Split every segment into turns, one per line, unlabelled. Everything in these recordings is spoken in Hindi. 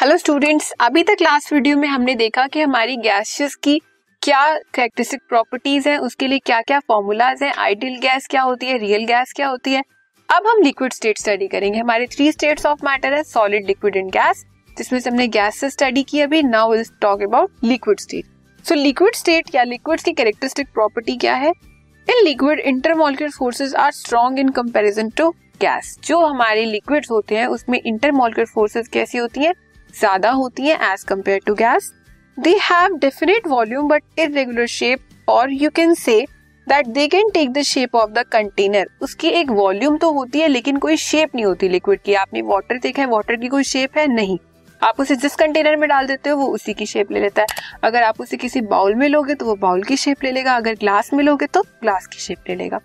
हेलो स्टूडेंट्स अभी तक लास्ट वीडियो में हमने देखा कि हमारी गैसेस की क्या करेक्टरिस्टिक प्रॉपर्टीज़ हैं, उसके लिए क्या क्या फॉर्मूलाज हैं आइडियल गैस क्या होती है रियल गैस क्या होती है। अब हम लिक्विड स्टेट स्टडी करेंगे। हमारे थ्री स्टेट्स ऑफ़ मैटर है सॉलिड लिक्विड एंड गैस जिसमें से हमने गैस से स्टडी की अभी। Now will talk about liquid state so liquid state या लिक्विड की करेक्टरिस्टिक प्रॉपर्टी क्या है? In liquid intermolecular forces are strong in comparison to gas जो हमारे लिक्विड्स होते हैं, उसमें इंटरमोलिकुलर फोर्सेज कैसी होती हैं? ज़्यादा होती हैं as compare to gas they have definite volume but irregular shape और you can say that they can take the shape of the container उसकी एक वॉल्यूम तो होती है लेकिन कोई शेप नहीं होती लिक्विड की। आपने वाटर देखा है वाटर की कोई शेप है? नहीं। आप उसे जिस कंटेनर में डाल देते हो, वो उसी की शेप ले लेता है। अगर आप उसे किसी बाउल में लोगे तो वो बाउल की शेप ले लेगा। अगर ग्लास में लोगे तो ग्लास की शेप ले लेगा।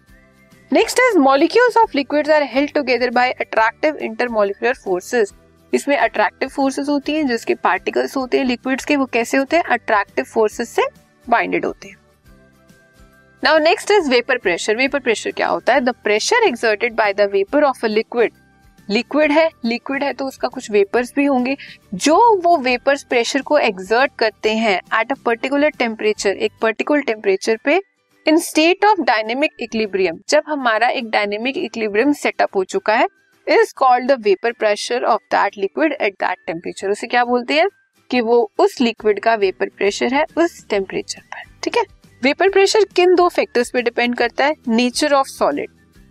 Next is molecules of liquids are held together by attractive intermolecular forces इसमें अट्रैक्टिव फोर्सेस होती हैं, जिसके पार्टिकल्स होते हैं लिक्विड्स के, वो कैसे होते हैं? अट्रैक्टिव फोर्सेस से बाइंडेड होते हैं। Now next is vapour pressure vapour pressure क्या होता है? The pressure exerted by the vapour of a liquid liquid है लिक्विड है तो उसका कुछ वेपर्स भी होंगे। जो वो वेपर्स प्रेशर को एक्सर्ट करते हैं एट अ पर्टिकुलर टेम्परेचर एक पर्टिकुलर टेम्परेचर पे in state of dynamic equilibrium जब हमारा एक डायनेमिक इक्लिब्रियम सेटअप हो चुका है is called the vapour pressure of that liquid at that temperature उसे क्या बोलते हैं? कि वो उस लिक्विड का वेपर प्रेशर है उस टेम्परेचर पर, ठीक है? वेपर प्रेशर किन दो फैक्टर्स पे डिपेंड करता है? नेचर ऑफ़ सॉलिड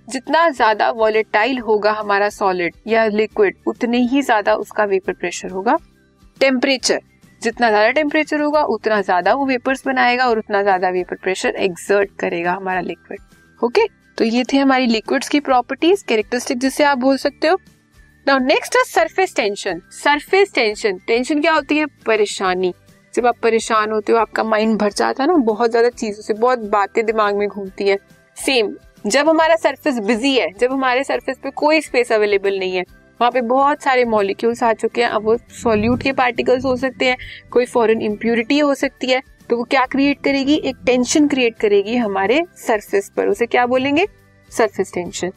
जितना ज़्यादा वॉलेटाइल होगा हमारा सॉलिड या लिक्विड उतने ही ज़्यादा उसका वेपर प्रेशर होगा। टेम्परेचर जितना ज़्यादा टेम्परेचर होगा, उतना ज़्यादा वो वेपर्स बनाएगा और उतना ज़्यादा वेपर प्रेशर एक्सर्ट करेगा हमारा लिक्विड ओके okay? तो ये थे हमारी लिक्विड्स की प्रॉपर्टीज़ कैरेक्टरिस्टिक जिसे आप बोल सकते हो। नाउ नेक्स्ट है surface tension surface tension tension क्या होती है? परेशानी। जब आप परेशान होते हो, आपका माइंड भर जाता है ना, बहुत ज़्यादा चीज़ों से, बहुत बातें दिमाग में घूमती है। सेम जब हमारा सरफेस बिज़ी है, जब हमारे सरफेस पे कोई स्पेस अवेलेबल नहीं है, वहाँ पे बहुत सारे मॉलिक्यूल्स आ चुके हैं। अब वो सॉल्यूट के पार्टिकल्स हो सकते हैं, कोई फॉरेन इम्प्यूरिटी हो सकती है। तो वो क्या क्रिएट करेगी? एक टेंशन क्रिएट करेगी हमारे सरफेस पर। उसे क्या बोलेंगे? Surface tension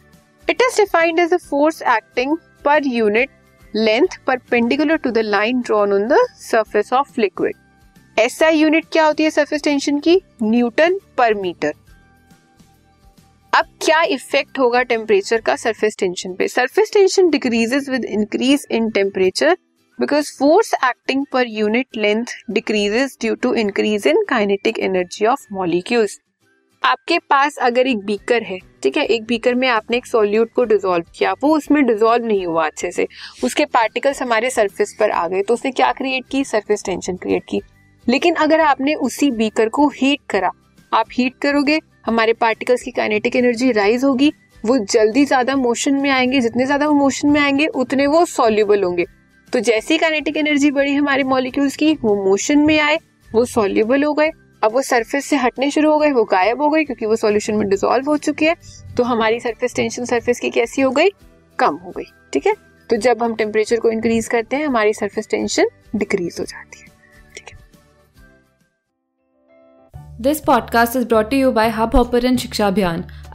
it is defined as a force acting per unit length perpendicular to the line drawn on the surface of liquid ऐसा यूनिट क्या होती है सरफेस टेंशन की? न्यूटन पर मीटर अब क्या इफ़ेक्ट होगा टेम्परेचर का सरफेस टेंशन पे? Surface tension decreases with increase in temperature because force acting per unit length decreases due to increase in kinetic energy of molecules आपके पास अगर एक बीकर है, ठीक है? एक बीकर में आपने एक सॉल्यूट को डिजोल्व किया, वो उसमें डिजोल्व नहीं हुआ अच्छे से। उसके पार्टिकल्स हमारे सरफेस पर आ गए तो उसने क्या क्रिएट की? सरफेस टेंशन क्रिएट की। लेकिन अगर आपने उसी बीकर को हीट करा, आप हीट करोगे, हमारे पार्टिकल्स की काइनेटिक एनर्जी राइज होगी, वो जल्दी ज़्यादा मोशन में आएँगे, जितने ज़्यादा वो मोशन में आएँगे, उतने वो सॉल्यूबल होंगे। तो जैसी काइनेटिक एनर्जी बढ़ी हमारे मॉलिक्यूल्स की, वो मोशन में आए, वो सॉल्यूबल हो गए। अब वो सरफेस से हटने शुरू हो गए, वो गायब हो गए क्योंकि वो सॉल्यूशन में डिजोल्व हो चुकी है। तो हमारी सरफेस टेंशन सरफेस की कैसी हो गई? कम हो गई, ठीक है? तो जब हम टेम्परेचर को इंक्रीज करते हैं, हमारी सरफेस टेंशन डिक्रीज हो जाती है, ठीक है?
This podcast is brought you by Hubhopper Shiksha Abhiyan